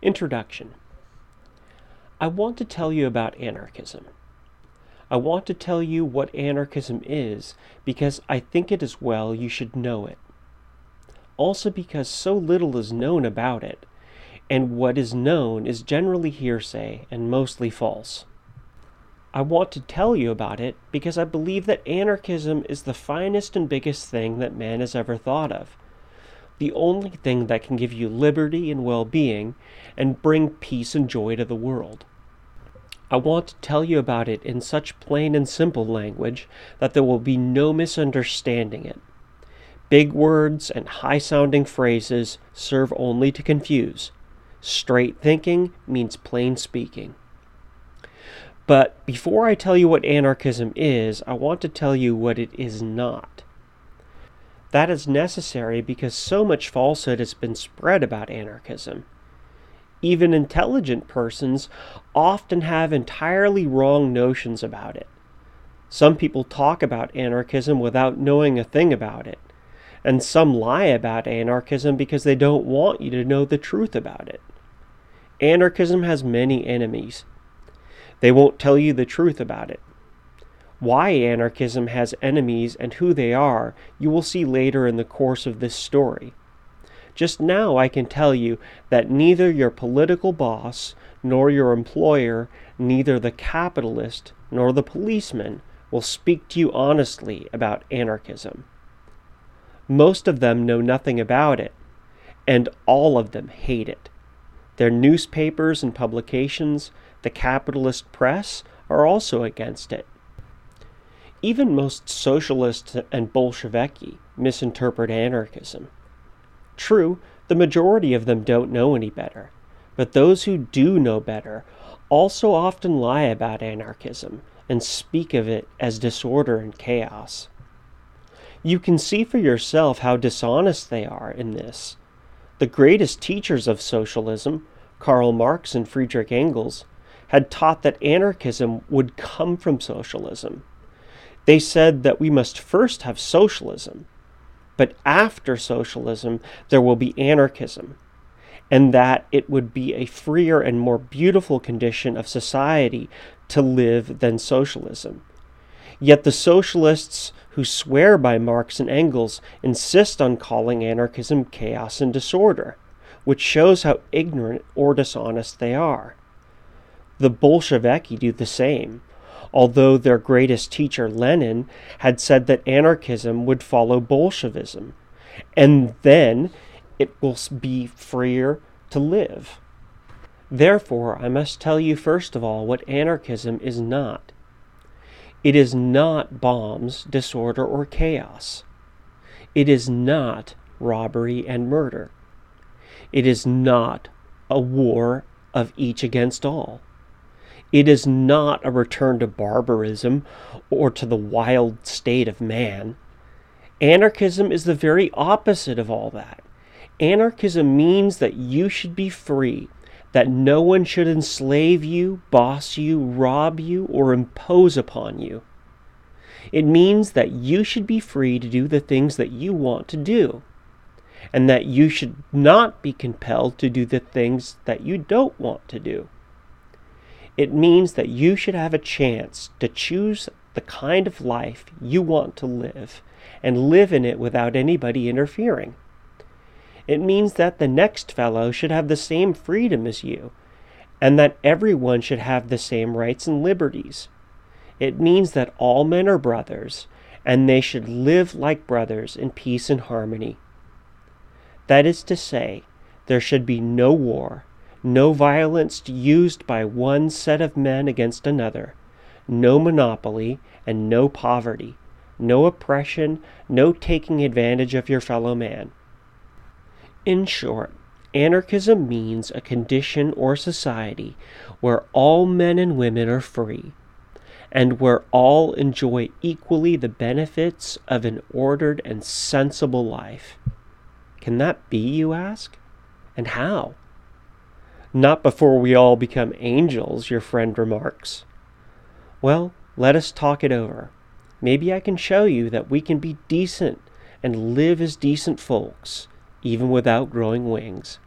Introduction I want to tell you about anarchism. I want to tell you what anarchism is because I think it is well you should know it. Also, because so little is known about it, and what is known is generally hearsay and mostly false. I want to tell you about it because I believe that anarchism is the finest and biggest thing that man has ever thought of the only thing that can give you liberty and well being and bring peace and joy to the world. I want to tell you about it in such plain and simple language that there will be no misunderstanding it. Big words and high sounding phrases serve only to confuse. Straight thinking means plain speaking. But before I tell you what anarchism is, I want to tell you what it is not. That is necessary because so much falsehood has been spread about anarchism. Even intelligent persons often have entirely wrong notions about it. Some people talk about anarchism without knowing a thing about it, and some lie about anarchism because they don't want you to know the truth about it. Anarchism has many enemies. They won't tell you the truth about it. Why anarchism has enemies and who they are, you will see later in the course of this story. Just now, I can tell you that neither your political boss, nor your employer, neither the capitalist, nor the policeman will speak to you honestly about anarchism. Most of them know nothing about it, and all of them hate it. Their newspapers and publications, the capitalist press, are also against it. Even most socialists and Bolsheviki misinterpret anarchism. True, the majority of them don't know any better, but those who do know better also often lie about anarchism and speak of it as disorder and chaos. You can see for yourself how dishonest they are in this. The greatest teachers of socialism, Karl Marx and Friedrich Engels, had taught that anarchism would come from socialism they said that we must first have socialism, but after socialism, there will be anarchism, and that it would be a freer and more beautiful condition of society to live than socialism. Yet the socialists who swear by Marx and Engels insist on calling anarchism chaos and disorder, which shows how ignorant or dishonest they are. The Bolsheviki do the same although their greatest teacher, Lenin, had said that anarchism would follow Bolshevism, and then it will be freer to live. Therefore, I must tell you first of all what anarchism is not. It is not bombs, disorder, or chaos. It is not robbery and murder. It is not a war of each against all. It is not a return to barbarism or to the wild state of man. Anarchism is the very opposite of all that. Anarchism means that you should be free, that no one should enslave you, boss you, rob you, or impose upon you. It means that you should be free to do the things that you want to do, and that you should not be compelled to do the things that you don't want to do. It means that you should have a chance to choose the kind of life you want to live and live in it without anybody interfering. It means that the next fellow should have the same freedom as you, and that everyone should have the same rights and liberties. It means that all men are brothers, and they should live like brothers in peace and harmony. That is to say, there should be no war, no violence used by one set of men against another, no monopoly, and no poverty, no oppression, no taking advantage of your fellow man. In short, anarchism means a condition or society where all men and women are free, and where all enjoy equally the benefits of an ordered and sensible life. Can that be, you ask? And how? Not before we all become angels, your friend remarks. Well, let us talk it over. Maybe I can show you that we can be decent and live as decent folks, even without growing wings.